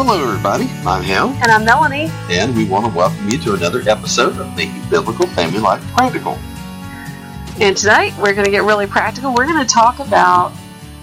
Hello, everybody. I'm Hal, And I'm Melanie. and we want to welcome you to another episode of the Biblical Family Life Practical. And today we're going to get really practical. We're going to talk about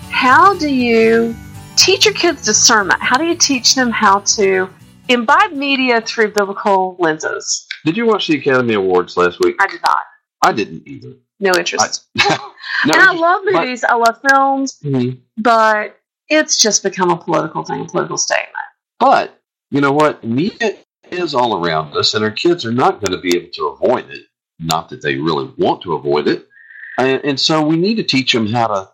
how do you teach your kids discernment? How do you teach them how to imbibe media through biblical lenses? Did you watch the Academy Awards last week? I did not. I didn't either. No interest. No, and I love but- movies. I love films, Mhm. but it's just become a political thing, a political statement. But you know what? Media is all around us, and our kids are not going to be able to avoid it. Not that they really want to avoid it, and, and so we need to teach them how to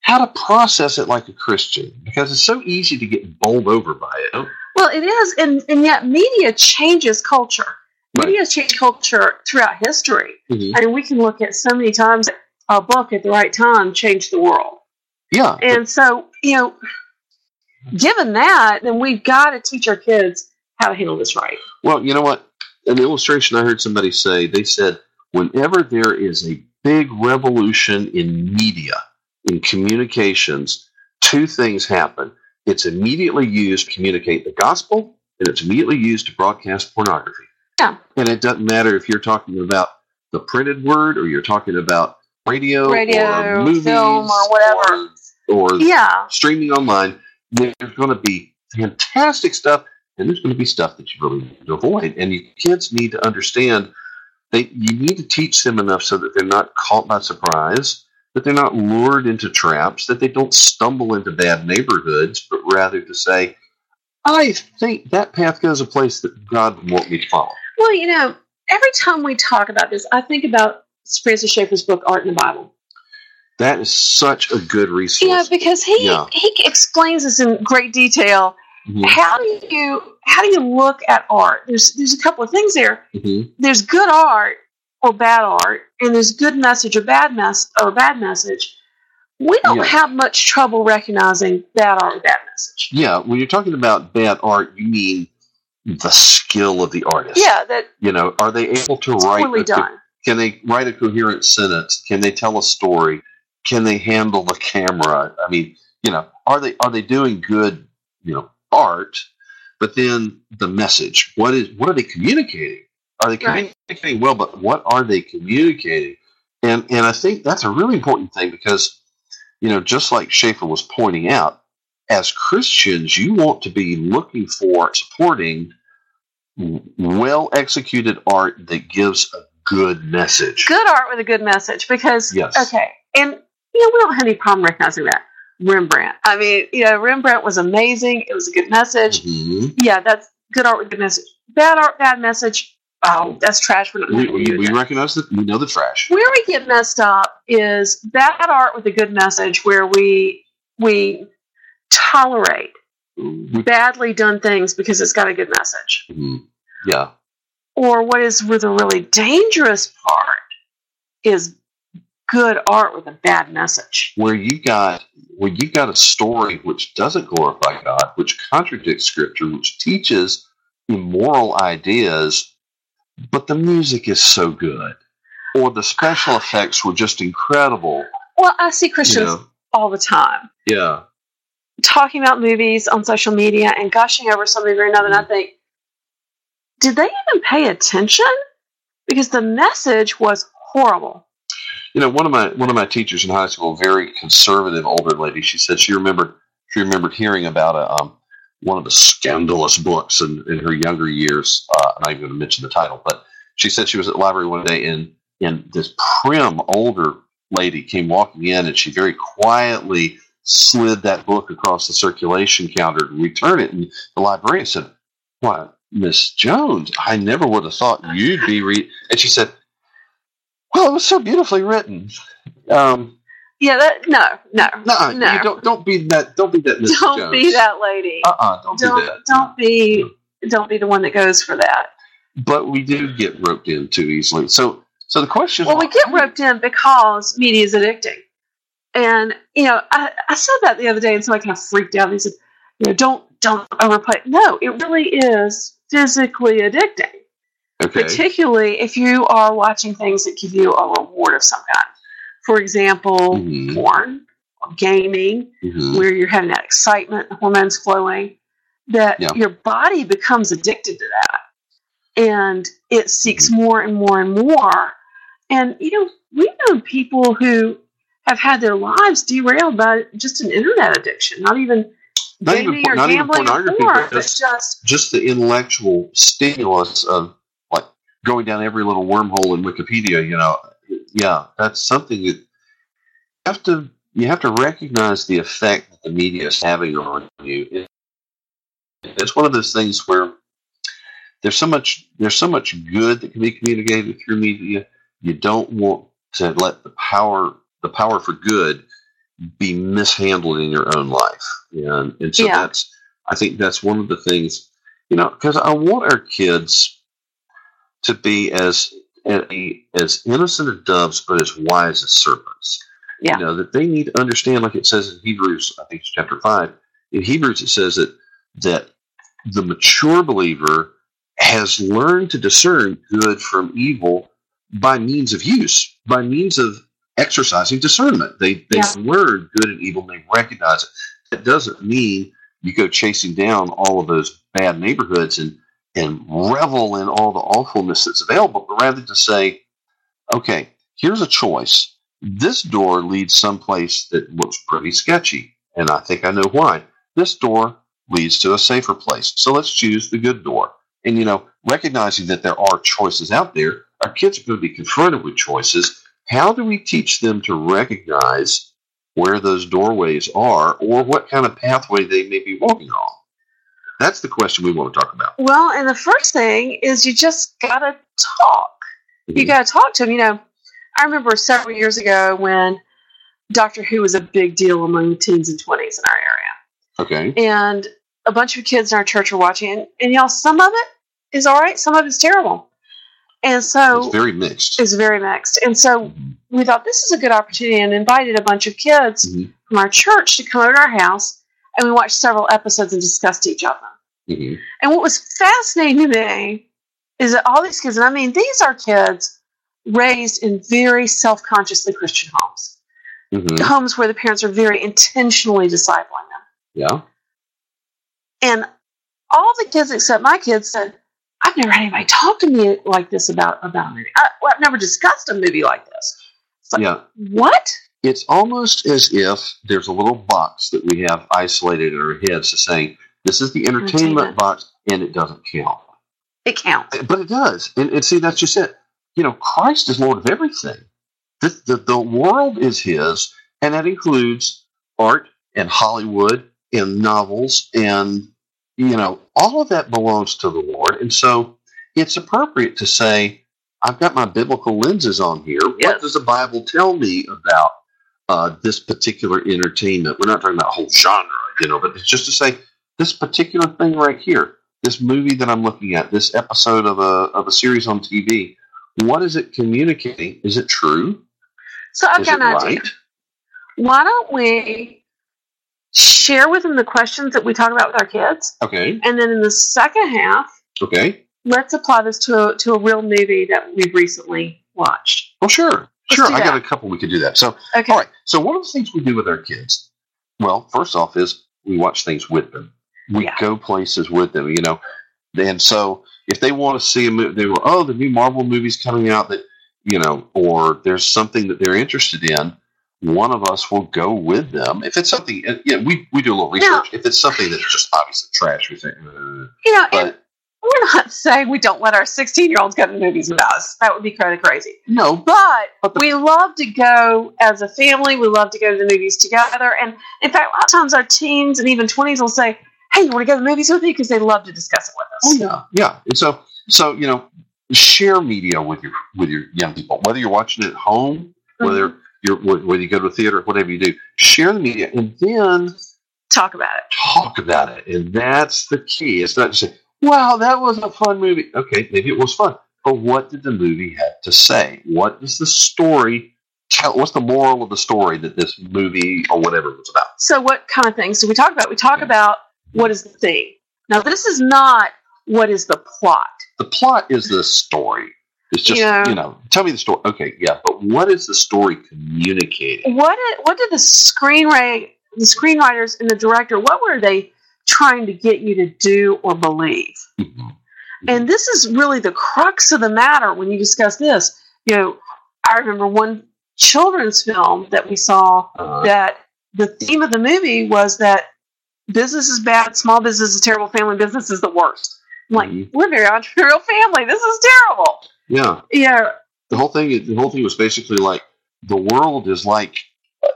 how to process it like a Christian because it's so easy to get bowled over by it. Well, it is, and, and yet media changes culture. Media has changed culture throughout history. Mhm. I mean, we can look at so many times a book at the right time changed the world. Yeah, And so, you know, given that, then we've got to teach our kids how to handle this right. Well, you know what? An illustration I heard somebody say, they said, whenever there is a big revolution in media, in communications, two things happen. It's immediately used to communicate the gospel, and it's immediately used to broadcast pornography. Yeah. And it doesn't matter if you're talking about the printed word or you're talking about radio, Radio, or movies film, or whatever. or, or Yeah. streaming online, there's going to be fantastic stuff, and there's going to be stuff that you really need to avoid. And your kids need to understand that you need to teach them enough so that they're not caught by surprise, that they're not lured into traps, that they don't stumble into bad neighborhoods, but rather to say, I think that path goes a place that God would want me to follow. Well, you know, every time we talk about this, I think about Francis Schaeffer's book, Art in the Bible. That is such a good resource. Yeah, because he Yeah. he explains this in great detail. Mhm, How do you how do you look at art? There's there's a couple of things there. mhm. There's good art or bad art, and there's good message or bad mess or bad message. We don't Yeah. have much trouble recognizing bad art or bad message. Yeah, when you're talking about bad art, you mean the skill of the artist. Yeah, that You know, are they able to write? poorly co- done. can they write a coherent sentence? Can they tell a story? Can they handle the camera? I mean, you know, are they are they doing good, you know, art? But then the message. What is what are they communicating? Are they Right. communicating well? But what are they communicating? And and I think that's a really important thing because, you know, just like Schaeffer was pointing out, as Christians, you want to be looking for supporting well executed art that gives a good message. Good art with a good message because Yes. okay, and you know we don't have any problem recognizing that Rembrandt. I mean, you know, Rembrandt was amazing. It was a good message. Mhm. Yeah, that's good art with good message. Bad art, bad message. Oh, that's trash. We're not We, we, we recognize that we know the trash. Where we get messed up is bad art with a good message, where we we tolerate We- badly done things because it's got a good message. mhm. Yeah. Or what is with a really dangerous part is good art with a bad message. Where you got where you got a story which doesn't glorify God, which contradicts Scripture, which teaches immoral ideas, but the music is so good, or the special effects were just incredible. Well, I see You Christians know? all the time Yeah. talking about movies on social media and gushing over something or another, and I mm-hmm. think, did they even pay attention? Because the message was horrible. You know, one of my one of my teachers in high school, a very conservative older lady, she said she remembered she remembered hearing about a um, one of the scandalous books in, in her younger years. Uh, I'm not even going to mention the title, but she said she was at the library one day and and this prim older lady came walking in and she very quietly slid that book across the circulation counter to return it. And the librarian said, "Why, Miss Jones, I never would have thought you'd be read." And she said, "Well, it was so beautifully written." Um, Yeah, that no, no, no, no. you don't don't be that. Don't be that. Mrs. don't Jones. be that lady. Uh uh-uh, don't, don't do that. don't be don't be the one that goes for that. But we do get roped in too easily. So so the question. Well, we get roped in because media is addicting. And you know, I, I said that the other day, and somebody kind of freaked out. And he said, "You know, don't don't overplay." No, it really is physically addicting, Okay. particularly if you are watching things that give you a reward of some kind. For example, Mhm. porn, or gaming, Mhm. where you're having that excitement, hormones flowing. that Yeah. your body becomes addicted to that and it seeks more and more and more and you know we've known people who have had their lives derailed by just an internet addiction not even Not even gaming or not even gambling or pornography, porn, but just- just the intellectual stimulus of going down every little wormhole in Wikipedia, you know, yeah, that's something that you have to you have to recognize the effect that the media is having on you. It's one of those things where there's so much there's so much good that can be communicated through media. You don't want to let the power the power for good be mishandled in your own life, and and so Yeah. that's I think that's one of the things you know because I want our kids to be as as innocent as doves, but as wise as serpents. Yeah. You know that they need to understand, like it says in Hebrews, I think it's chapter five. In Hebrews, it says that that the mature believer has learned to discern good from evil by means of use, by means of exercising discernment. They they Yeah. learn good and evil, and they recognize it. That doesn't mean you go chasing down all of those bad neighborhoods and and revel in all the awfulness that's available, but rather to say, okay, here's a choice. This door leads someplace that looks pretty sketchy, and I think I know why. This door leads to a safer place. So let's choose the good door. And you know, recognizing that there are choices out there, our kids are going to be confronted with choices. How do we teach them to recognize where those doorways are or what kind of pathway they may be walking on? That's the question we want to talk about. well and the first thing is you just gotta talk you got to talk to them. You know, I remember several years ago when Doctor Who was a big deal among the teens and 20s in our area. Okay. And a bunch of kids in our church were watching it. And y'all, some of it is all right, some of it's terrible. And so It's very mixed. it's very mixed. And so Mhm. we thought this is a good opportunity and invited a bunch of kids Mhm. from our church to come over to our house. And we watched several episodes and discussed each of them. Mhm. And what was fascinating to me is that all these kids, and I mean, these are kids raised in very self consciously Christian homes, Mhm. homes where the parents are very intentionally discipling them. Yeah. And all the kids except my kids said, I've never had anybody talk to me like this about, about a movie. I, well, I've never discussed a movie like this. It's like, Yeah. what? It's almost as if there's a little box that we have isolated in our heads to say, this is the entertainment, Entertainment. box, and it doesn't count. It counts. Eh, but it does. And, and see, that's just it. You know, Christ is Lord of everything. The, the, the world is His, and that includes art and Hollywood and novels and, you know, all of that belongs to the Lord. And so it's appropriate to say, I've got my biblical lenses on here. What does the Bible tell me about uh, this particular entertainment? We're not talking about a whole genre, you know, but it's just to say this particular thing right here, this movie that I'm looking at, this episode of a of a series on TV. What is it communicating? Is it true? So I've is got an idea. right? Why don't we share with them the questions that we talk about with our kids? Okay. And then in the second half, Okay. let's apply this to a, to a real movie that we've recently watched. Well, sure. Sure. I got a couple we could do that. So, Okay. all right. So, one of the things we do with our kids, well, first off, is we watch things with them. We Yeah. go places with them, you know. And so, if they want to see a movie, they were, oh, the new Marvel movie's coming out that, you know, or there's something that they're interested in. One of us will go with them. If it's something, and, yeah, we, we do a little Now- research. if it's something that's just obviously trash, we think, uh, You know, but we're not saying we don't let our 16 year olds go to movies with us. That would be kind of crazy. no, But But we love to go as a family. We love to go to the movies together. And in fact, a lot of times our teens and even 20s will say, Hey, you want to go to the movies with me? Because they love to discuss it with us. Oh yeah, yeah. And so, so you know, share media with your with your young people. Whether you're watching it at home, whether mm-hmm. you're whether you go to a theater, whatever you do, share the media, and then Talk about it. talk about it. And that's the key. It's not just "Wow, that was a fun movie." Okay, maybe it was fun, but what did the movie have to say? What does the story? Tell what's the moral of the story that this movie or whatever it was about? So, what kind of things do we talk about? We talk about what is the theme. Now, this is not what is the plot. the plot is the story. It's just Yeah. you know, tell me the story. Okay, yeah, but what is the story communicating? What did, what did the screenwriter, the screenwriters and the director, what were they trying to get you to do or believe? Mhm. And this is really the crux of the matter when you discuss this. You know, I remember one children's film that we saw Uh, that the theme of the movie was that business is bad, small business is terrible, family business is the worst. I'm like, Mhm. we're a very entrepreneurial family. This is terrible. yeah, Yeah, the whole thing. The whole thing was basically like the world is like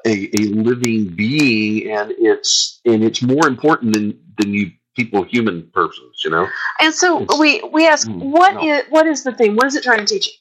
a, a living being, and it's and it's more important than than you people, human persons. You know. and so It's- we we ask, Mm, what no. is what is the thing? What is it trying to teach you?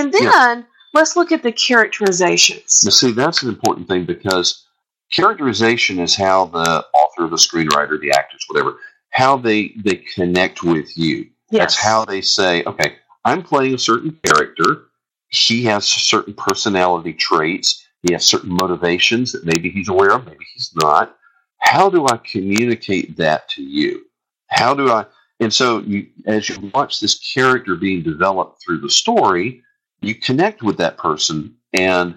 And then let's look at the characterizations. you see, that's an important thing because characterization is how the author, the screenwriter, the actors, whatever, how they they connect with you. That's how they say, okay, I'm playing a certain character. He has certain personality traits. He has certain motivations that maybe he's aware of, maybe he's not. How do I communicate that to you? How do I? And so, you, as you watch this character being developed through the story, you connect with that person, and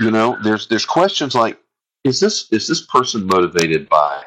you know, there's there's questions like, is this is this person motivated by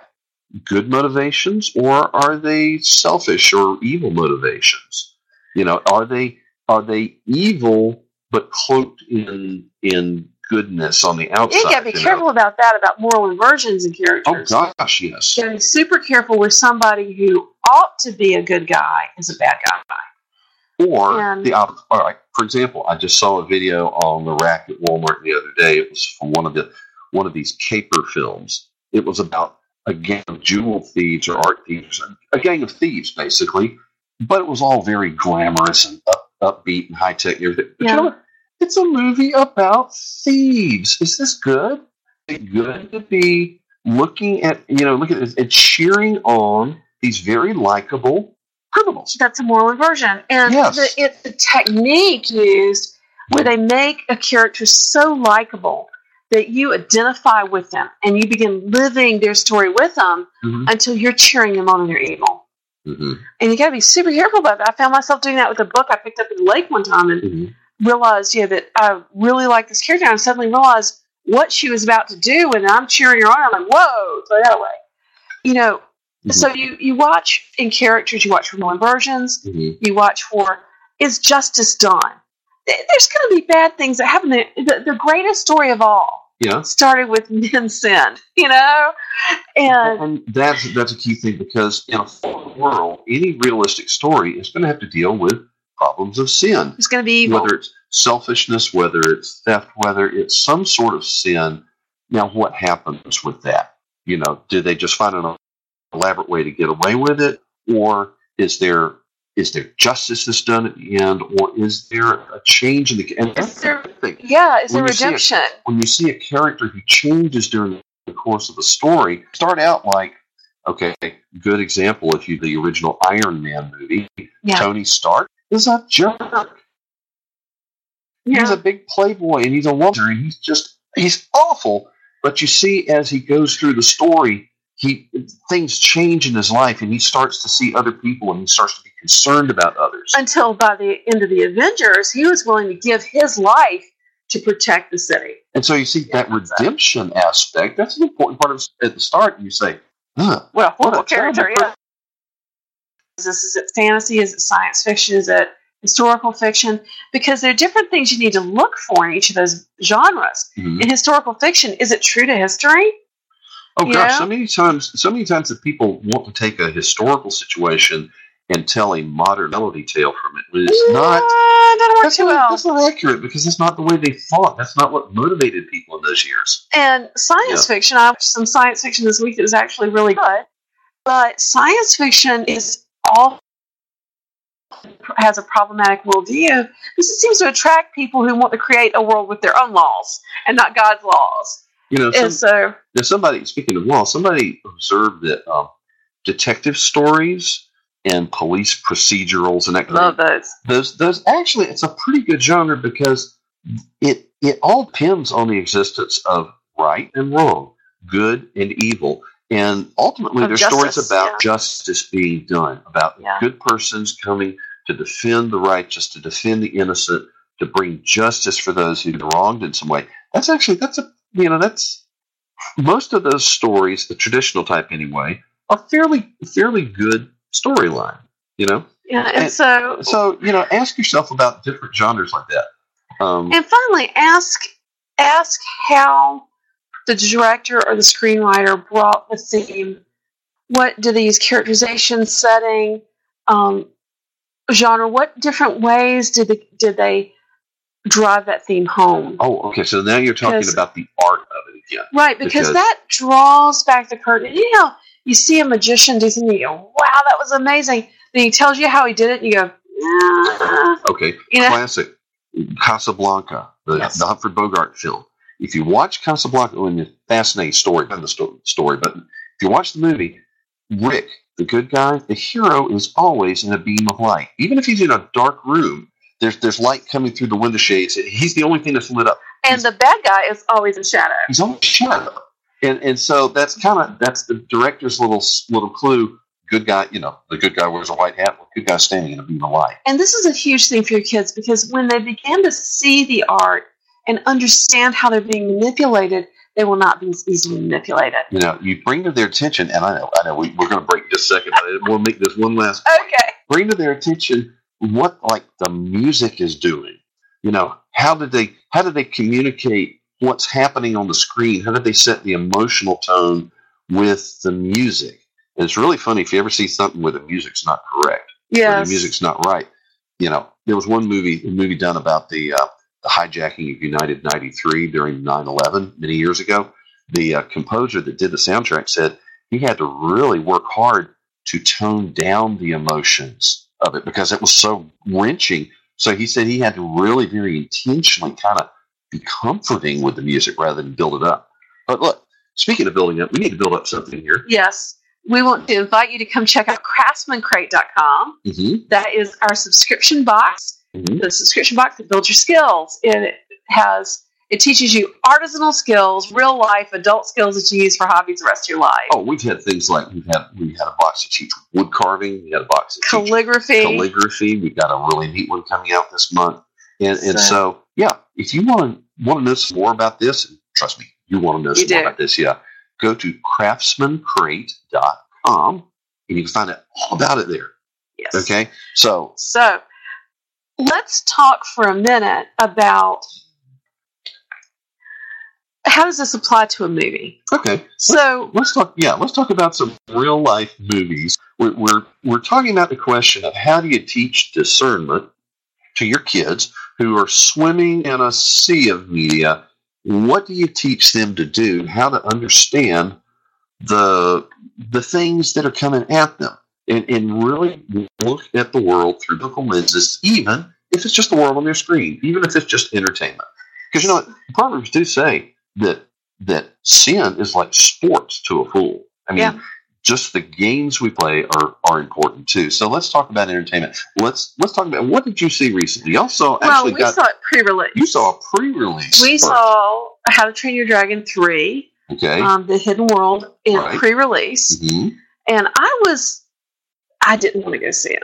good motivations or are they selfish or evil motivations you know are they are they evil but cloaked in in goodness on the outside You got to be you know? careful about that, about moral inversions in oh, characters. oh gosh yes You got to be super careful with somebody who ought to be a good guy is a bad guy. or And- the op- all right for example i just saw a video on the rack at walmart the other day it was from one of the one of these caper films it was about a gang of jewel thieves or art thieves a gang of thieves basically but it was all very glamorous and up, upbeat and high tech and everything but Yeah. you know what? It's a movie about thieves is this good is it good to be looking at you know look at this and cheering on these very likable criminals That's a moral inversion. And Yes. the, it's the technique used where they make a character so likable that you identify with them and you begin living their story with them Mhm. until you're cheering them on when they're evil. hmm And you got to be super careful about that. I found myself doing that with a book I picked up in the lake one time and hmm realized, yeah, that I really like this character. And I suddenly realized what she was about to do, and I'm cheering her on. I'm like, whoa, throw that away. You know, Mhm. so you, you watch in characters, you watch for more inversions, hmm you watch for is justice done. There's going to be bad things that happen. The, the, the greatest story of all Yeah, started with men sin, you know? And and that's that's a key thing because in a world, any realistic story is going to have to deal with problems of sin, it's going to be evil. whether it's selfishness, whether it's theft, whether it's some sort of sin. Now, what happens with that? You know, do they just find an elaborate way to get away with it, or is there is there justice that's done at the end, or is there a change in the? And Is there- thing. Yeah, it's a When it- redemption. when you see a character who changes during the course of the story, start out like, okay, good example if you the original Iron Man movie, Yeah. Tony Stark is a jerk. He's a big playboy and he's a lover and he's just he's awful. But you see as he goes through the story, he things change in his life and he starts to see other people and he starts to be concerned about others. Until by the end of the Avengers, he was willing to give his life to protect the city. And so you see that Yeah, so- redemption aspect, that's an important part of at the start. You say, huh, What a horrible What a character, yeah. Is this is it fantasy? Is it science fiction? Is it historical fiction? Because there are different things you need to look for in each of those genres. Mhm. In historical fiction, is it true to history? Oh You gosh, know? so many times, so many times that people want to take a historical situation and tell a modern melody tale from it. But it's not. Uh, That's too not, well. that's not accurate because that's not the way they thought. That's not what motivated people in those years. And science fiction, I watched some science fiction this week that was actually really good. But science fiction is all has a problematic worldview because it seems to attract people who want to create a world with their own laws and not God's laws. You know, some, And so, there's somebody speaking of law. Somebody observed that um, detective stories and police procedurals and that kind love of those. those those actually it's a pretty good genre because it it all depends on the existence of right and wrong, good and evil, and ultimately Of there's stories about yeah. justice being done, about Yeah. good persons coming to defend the righteous, to defend the innocent, to bring justice for those who've been wronged in some way. That's actually that's a you know that's most of those stories, the traditional type anyway, are fairly fairly good storyline. You know, Yeah, and, And- so so you know, ask yourself about different genres like that. Um, and finally ask ask how the director or the screenwriter brought the theme. What do these characterization, setting, um, genre? What different ways did they did they drive that theme home? oh, okay. So now you're talking about the art of it again. Right, because, Because- that draws back the curtain. You know, you see a magician do something, you go, "Wow, that was amazing." Then he tells you how he did it, and you go, "Ah." Okay, you know, classic Casablanca, the, Yes. the Humphrey Bogart film. If you watch Casablanca, oh, and it's a fascinating story, not the sto- story, but if you watch the movie, Rick, the good guy, the hero is always in a beam of light. Even if he's in a dark room, there's there's light coming through the window shades. He's the only thing that's lit up. and the bad guy is always in shadow. He's always shadow. And and so that's kind of that's the director's little little clue. Good guy, you know, the good guy wears a white hat. The good guy standing in a beam of light. And this is a huge thing for your kids because when they begin to see the art and understand how they're being manipulated, they will not be as easily manipulated. You know, you bring to their attention, and I know, I know, we, we're going to break a second, but we'll make this one last Okay. bring to their attention what like the music is doing. You know, how did they how did they communicate what's happening on the screen? How did they set the emotional tone with the music? And it's really funny if you ever see something where the music's not correct, Yeah. The music's not right. You know, there was one movie a movie done about the uh, the hijacking of United 93 during 9/11 many years ago. The uh, composer that did the soundtrack said he had to really work hard to tone down the emotions of it because it was so wrenching. So he said he had to really very intentionally kind of be comforting with the music rather than build it up. But look, speaking of building up, we need to build up something here. Yes. We want to invite you to come check out craftsmancrate.com. Mm-hmm. That is our subscription box. Mm-hmm. the subscription box that builds your skills. And it has it teaches you artisanal skills, real life adult skills that you use for hobbies the rest of your life. Oh, we've had things like we've had we had a box to teach wood carving. We had a box to teach Calligraphy. calligraphy. We've got a really neat one coming out this month. And and So- so yeah, if you want to want to know some more about this, trust me, you want to know some more do. about this, yeah. Go to craftsmancrate.com and you can find out all about it there. yes. Okay. So So let's talk for a minute about how does this apply to a movie? okay. So Let's talk yeah, let's talk about some real life movies. We're we're we're talking about the question of how do you teach discernment to your kids who are swimming in a sea of media what do you teach them to do how to understand the the things that are coming at them and, and really look at the world through biblical lenses even if it's just the world on their screen even if it's just entertainment because you know what proverbs do say that that sin is like sports to a fool i mean Yeah. just the games we play are are important too so let's talk about entertainment let's let's talk about what did you see recently you also well, actually we got saw it pre-release. you saw a pre-release we first. saw How to Train Your Dragon three, okay um, the Hidden World in Right. pre-release. Mhm. and I was, I didn't want to go see it.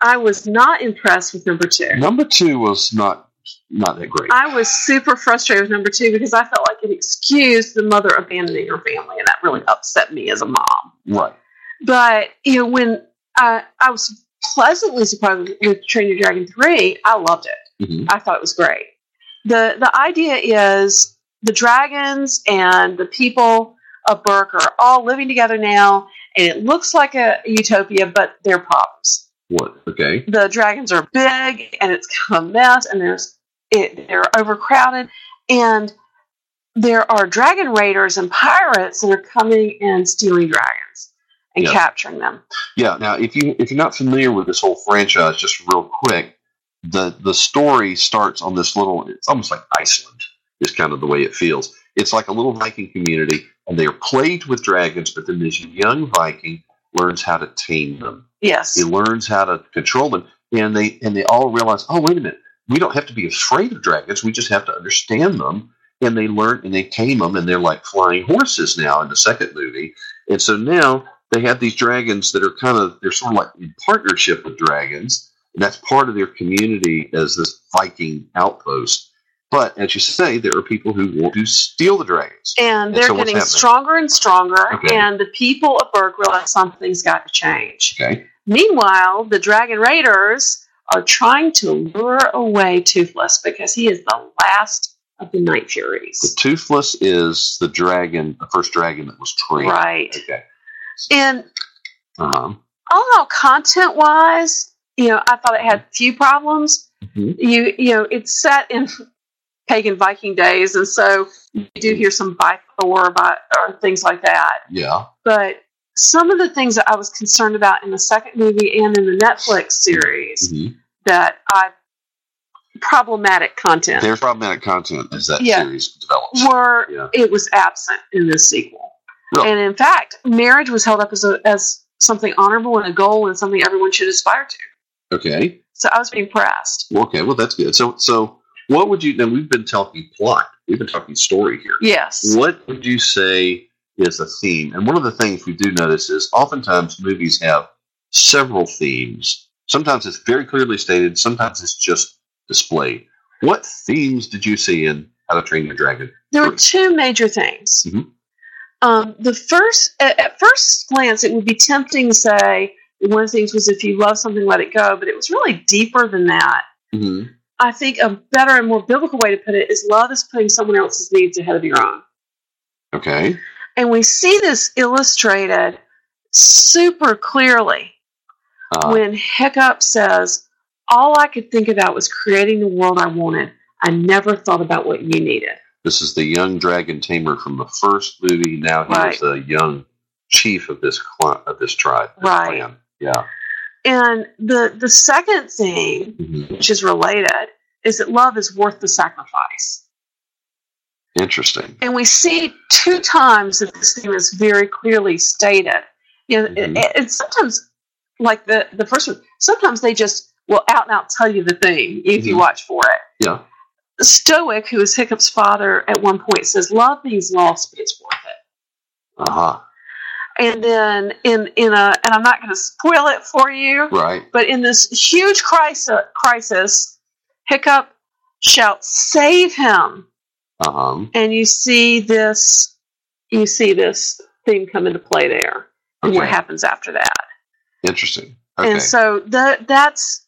I was not impressed with number two. number two was not not that great I was super frustrated with number two because I felt like it excused the mother abandoning her family, and that really upset me as a mom. right But you know, when I, I was pleasantly surprised with- Train Your Dragon three, I loved it. Mhm. I thought it was great. the The idea is the dragons and the people of Berk are all living together now, and it looks like a utopia, but there are problems. what okay The dragons are big, and it's kind of a mess, and there's it, they're overcrowded, and there are dragon raiders and pirates that are coming and stealing dragons and capturing them. Yeah. Now, if you if you're not familiar with this whole franchise, just real quick, the the story starts on this little. It's almost like Iceland. Is kind of the way it feels. It's like a little Viking community, and they are plagued with dragons. But then this young Viking learns how to tame them. Yes. He learns how to control them, and they and they all realize, oh wait a minute, we don't have to be afraid of dragons. We just have to understand them. And they learn and they tame them, and they're like flying horses now in the second movie. And so now they have these dragons that are kind of they're sort of like in partnership with dragons. And that's part of their community as this Viking outpost. But as you say, there are people who want to steal the dragons. and And they're so getting stronger and stronger. Okay. And the people of Berk realize something's got to change. Okay. Meanwhile, the Dragon Raiders are trying to lure away Toothless because he is the last of the Night The Furies. Toothless is the dragon, the first dragon that was trained. Right. Okay. And Uh-huh. all, content wise, you know, I thought it had few problems. Mhm. You you know, it's set in pagan Viking days, and so you do hear some by Thor by, or things like that. Yeah. But some of the things that I was concerned about in the second movie and in the Netflix series Mhm. that I problematic content There's problematic content as that Yeah. series develops. were Yeah. it was absent in this sequel. Really? And in fact, marriage was held up as a, as something honorable and a goal and something everyone should aspire to. Okay. So I was being pressed. Okay. Well, that's good. So, so what would you? Now we've been talking plot. We've been talking story here. Yes. What would you say is a theme? And one of the things we do notice is oftentimes movies have several themes. Sometimes it's very clearly stated. Sometimes it's just displayed. What themes did you see in How to Train Your Dragon? There were two major things. Mhm. Um, the first, at, at first glance, it would be tempting to say one of the things was if you love something, let it go, but it was really deeper than that. Mm-hmm. I think a better and more biblical way to put it is love is putting someone else's needs ahead of your own. Okay. And we see this illustrated super clearly Uh, when Hiccup says, All I could think about was creating the world I wanted. I never thought about what you needed. this is the young dragon tamer from the first movie. Now he Right. is the young chief of this clan, of this tribe. This Right. Clan. Yeah. And the, the second thing, Mhm. which is related, is that love is worth the sacrifice. Interesting. And we see two times that this theme is very clearly stated. You know, Mhm. it, it's sometimes like the, the first one, sometimes they just will out and out tell you the thing if you Mhm. watch for it. Yeah. Stoick, who is Hiccup's father, at one point says, "Love means lost, but it's worth it." Uh huh. And then in in a, and I'm not going to spoil it for you, Right. but in this huge crisis, crisis, Hiccup shouts, "Save him!" Uh huh. And you see this, you see this theme come into play there, and what happens after that. Interesting. Okay. And so that that's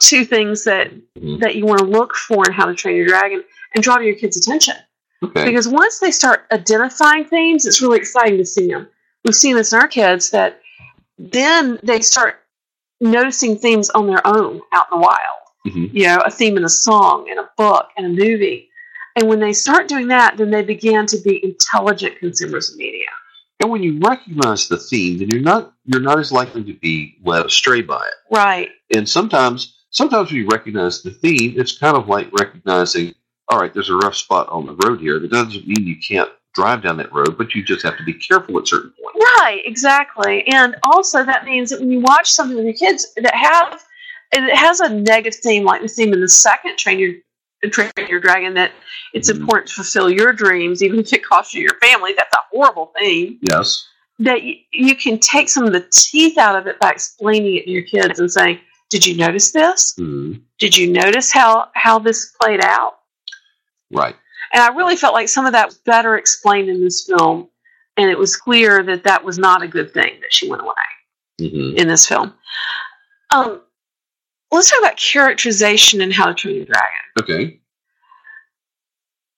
two things that Mhm. that you want to look for in How to Train Your Dragon and draw to your kids' attention. okay. Because once they start identifying themes, it's really exciting to see them. We've seen this in our kids that then they start noticing themes on their own out in the wild. Mhm. You know, a theme in a song, in a book, in a movie. And when they start doing that, then they begin to be intelligent consumers of media. And when you recognize the theme, then you're not you're not as likely to be led astray by it. Right. And sometimes sometimes when you recognize the theme, it's kind of like recognizing, all right, there's a rough spot on the road here. That doesn't mean you can't drive down that road, but you just have to be careful at certain points. Right, exactly. And also that means that when you watch something with your kids that have it has a negative theme like the theme in the second train your train your dragon that it's Mhm. important to fulfill your dreams even if it costs you your family that's a horrible thing Yes. that you, you can take some of the teeth out of it by explaining it to your kids and saying did you notice this Mhm. did you notice how how this played out Right. and I really felt like some of that was better explained in this film, and it was clear that that was not a good thing that she went away hmm in this film. Um, let's talk about characterization and How to Train Your Dragon. Okay.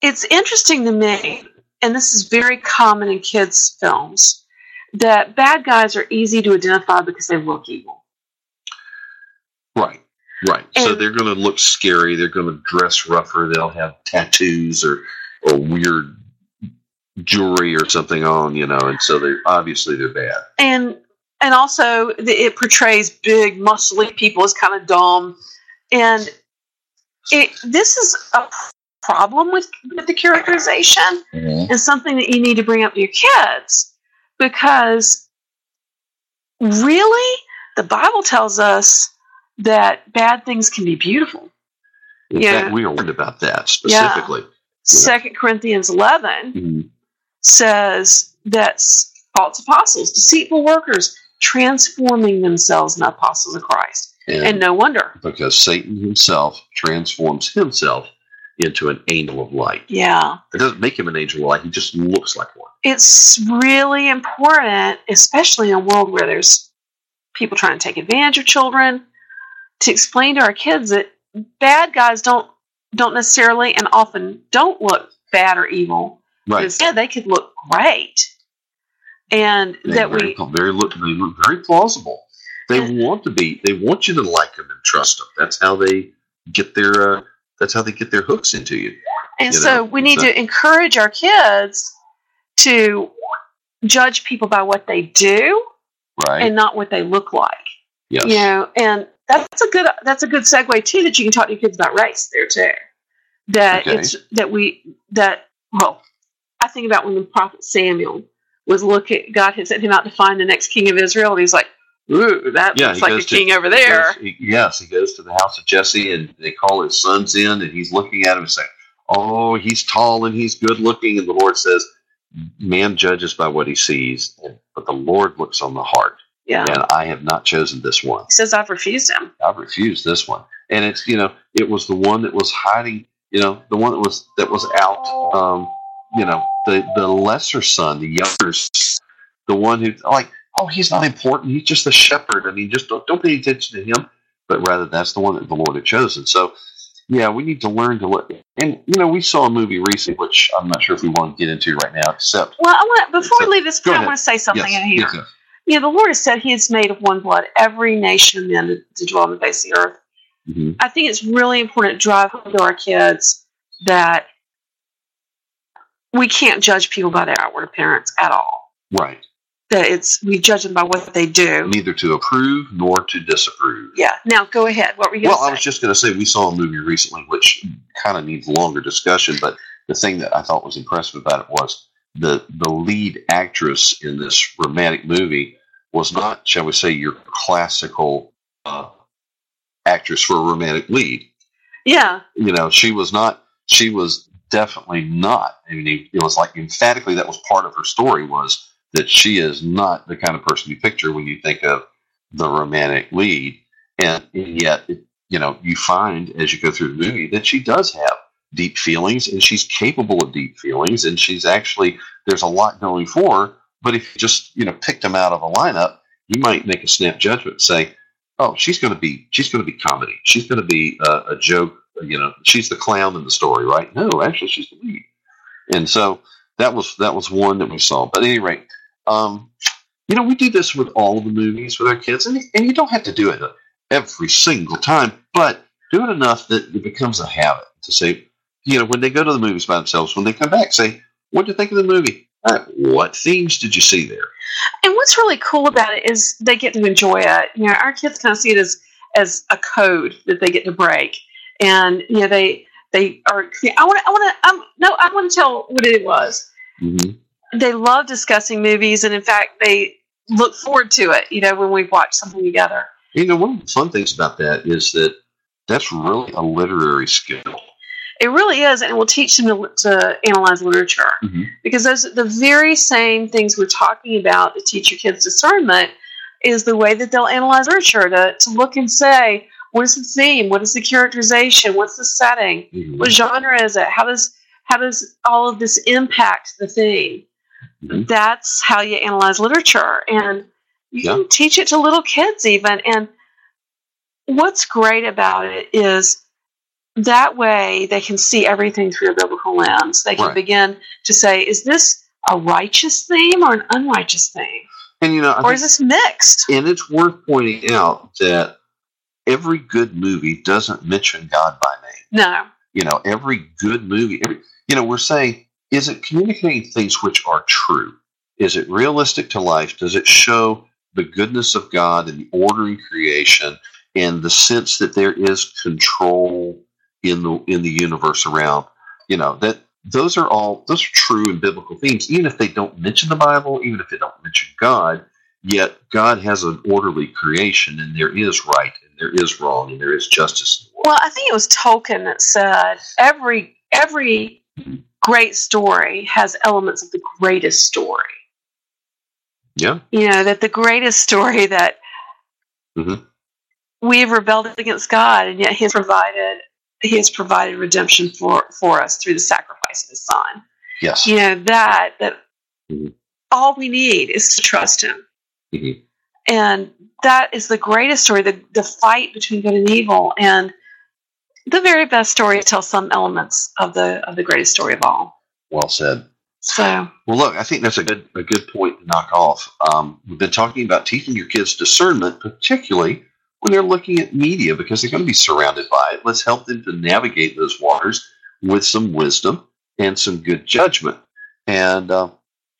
It's interesting to me, and this is very common in kids' films, that bad guys are easy to identify because they look evil. Right. Right. so they're going to look scary. They're going to dress rougher. They'll have tattoos or or weird jewelry or something on, you know, and so they obviously they're bad. and and also the, it portrays big muscly people as kind of dumb and it this is a problem with, with the characterization and something that you need to bring up to your kids because really the bible tells us that bad things can be beautiful In Yeah. fact, we are worried about that specifically. Second corinthians 11 Mhm. Says that false apostles deceitful workers transforming themselves into apostles of christ And, and no wonder because Satan himself transforms himself into an angel of light. Yeah. It doesn't make him an angel of light. He just looks like one. It's really important, especially in a world where there's people trying to take advantage of children, to explain to our kids that bad guys don't don't necessarily and often don't look bad or evil. Right. Instead, they could look great. And They that very, we very look they look very plausible. They want to be. They want you to like them and trust them. That's how they get their. Uh, that's how they get their hooks into you. And you so know, we need so- to encourage our kids to judge people by what they do Right. and not what they look like. yes. You know, and that's a good that's a good segue too that you can talk to your kids about race there too. That Okay. it's that we that well, I think about when the prophet Samuel was looking God had sent him out to find the next king of Israel and he's like, Ooh, that Yeah, looks like a to- king over He there. goes- he- yes, he goes to the house of Jesse, and they call his sons in, and he's looking at him and saying, "Oh, he's tall and he's good looking." And the Lord says, "Man judges by what he sees, but the Lord looks on the heart." Yeah. And I have not chosen this one. He says I've refused him. I've refused this one. And it's you know, it was the one that was hiding. You know, the one that was that was out. Um, you know, the the lesser son, the younger, the one who like, oh, he's not important. He's just a shepherd. I mean, just don't don't pay attention to him. But rather, that's the one that the Lord had chosen. So, yeah, we need to learn to look. And you know, we saw a movie recently, which I'm not sure if we want to get into right now, except Well, I want before So, we leave this point, I want to say something yes, in here. yes, yes. You know, the Lord has said He has made of one blood every nation of men to, to dwell on the face of the earth. Mhm. I think it's really important to drive home to our kids that we can't judge people by their outward appearance at all. right. That it's we judge them by what they do. Neither to approve nor to disapprove. Yeah. Now go ahead. What were you going Well, I was just going to say we saw a movie recently which kind of needs longer discussion, but the thing that I thought was impressive about it was the the lead actress in this romantic movie was not, shall we say, your classical uh, actress for a romantic lead. yeah. You know, she was not. She was definitely not. I mean, it, was like emphatically that was part of her story was that she is not the kind of person you picture when you think of the romantic lead, and, and yet, it, you know, you find as you go through the movie that she does have deep feelings, and she's capable of deep feelings, and she's actually there's a lot going for her. But if you just you know picked them out of a lineup, you might make a snap judgment say, "Oh, she's going to be she's going to be comedy. She's going to be a, a joke. You know, she's the clown in the story, right? No, actually, she's the lead." And so that was that was one that we saw. But at any rate, um, you know, we do this with all of the movies with our kids, and and you don't have to do it every single time, but do it enough that it becomes a habit to say, you know, when they go to the movies by themselves, when they come back, say, "What do you think of the movie? Uh, what themes did you see there?" And what's really cool about it is they get to enjoy it. You know, our kids kind of see it as as a code that they get to break, and you know they they are. I want to. I want to. Um, no, I want to tell what it was. Mm-hmm. They love discussing movies, and in fact, they look forward to it. You know, when we watch something together. You know, one of the fun things about that is that that's really a literary skill. It really is, and it will teach them to, to analyze literature Mhm. because those the very same things we're talking about to teach your kids discernment is the way that they'll analyze literature to, to look and say what is the theme, what is the characterization, what's the setting, Mhm. what genre is it, how does how does all of this impact the theme? Mhm. That's how you analyze literature, and you Yeah. can teach it to little kids even. And what's great about it is that way they can see everything through a biblical lens. They can Right. begin to say, is this a righteous theme or an unrighteous theme? And you know, I Or is this mixed? and it's worth pointing out that every good movie doesn't mention God by name. No. You know, every good movie, every, you know, we're saying, is it communicating things which are true? Is it realistic to life? Does it show the goodness of God and the order in creation and the sense that there is control in the in the universe around? You know, that those are all those are true and biblical themes, even if they don't mention the Bible, even if they don't mention God, yet God has an orderly creation and there is right and there is wrong and there is justice in the world. Well, I think it was Tolkien that said every every great story has elements of the greatest story. Yeah. You know that the greatest story that Mhm. we have rebelled against God, and yet He has provided He has provided redemption for for us through the sacrifice of His Son. Yes. You know that that Mhm. all we need is to trust Him, Mhm. and that is the greatest story. The the fight between good and evil, and the very best story to tell some elements of the of the greatest story of all. Well said. So Well, look, I think that's a good a good point to knock off. Um, we've been talking about teaching your kids discernment, particularly when they're looking at media, because they're going to be surrounded by it. Let's help them to navigate those waters with some wisdom and some good judgment. And uh,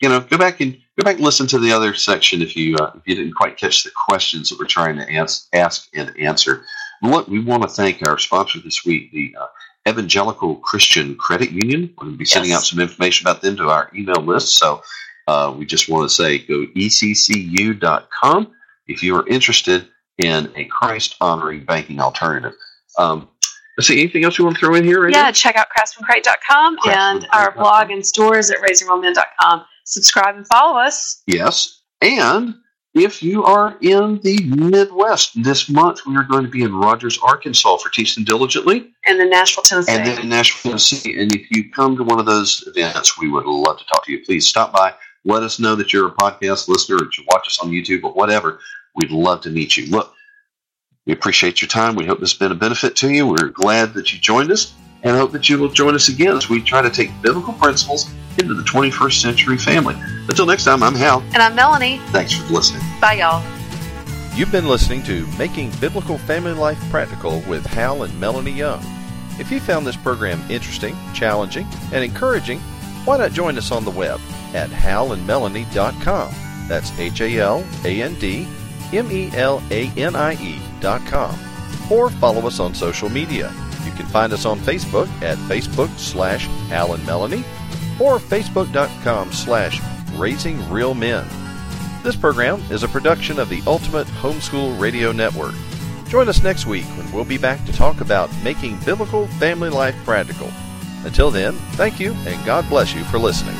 you know, go back and go back and listen to the other section if you uh, if you didn't quite catch the questions that we're trying to ans- ask and answer. Look, we want to thank our sponsor this week, the uh, Evangelical Christian Credit Union. We're going to be sending Yes. out some information about them to our email list. So uh, we just want to say go eccu.com if you are interested in a Christ honoring banking alternative. Um, let's see, anything else you want to throw in here? Right yeah, check out craftsmancrate.com and our blog and stores at raisingrealmen.com. Subscribe and follow us. Yes. And if you are in the Midwest this month, we are going to be in Rogers, Arkansas for Teaching Diligently. And in Nashville, Tennessee. and then in Nashville, Tennessee. And if you come to one of those events, we would love to talk to you. Please stop by. Let us know that you're a podcast listener or you watch us on YouTube or whatever. We'd love to meet you. Look, we appreciate your time. We hope this has been a benefit to you. We're glad that you joined us and hope that you will join us again as we try to take biblical principles into the 21st century family. Until next time, I'm Hal. and I'm Melanie. Thanks for listening. Bye, y'all. You've been listening to Making Biblical Family Life Practical with Hal and Melanie Young. If you found this program interesting, challenging, and encouraging, why not join us on the web at halandmelanie.com. That's H A L A N D M E L A N I E.com. Or follow us on social media. You can find us on Facebook at Facebook slash Hal and Melanie or Facebook.com slash Raising Real Men. This program is a production of the Ultimate Homeschool Radio Network. Join us next week when we'll be back to talk about making biblical family life practical. Until then, thank you and God bless you for listening.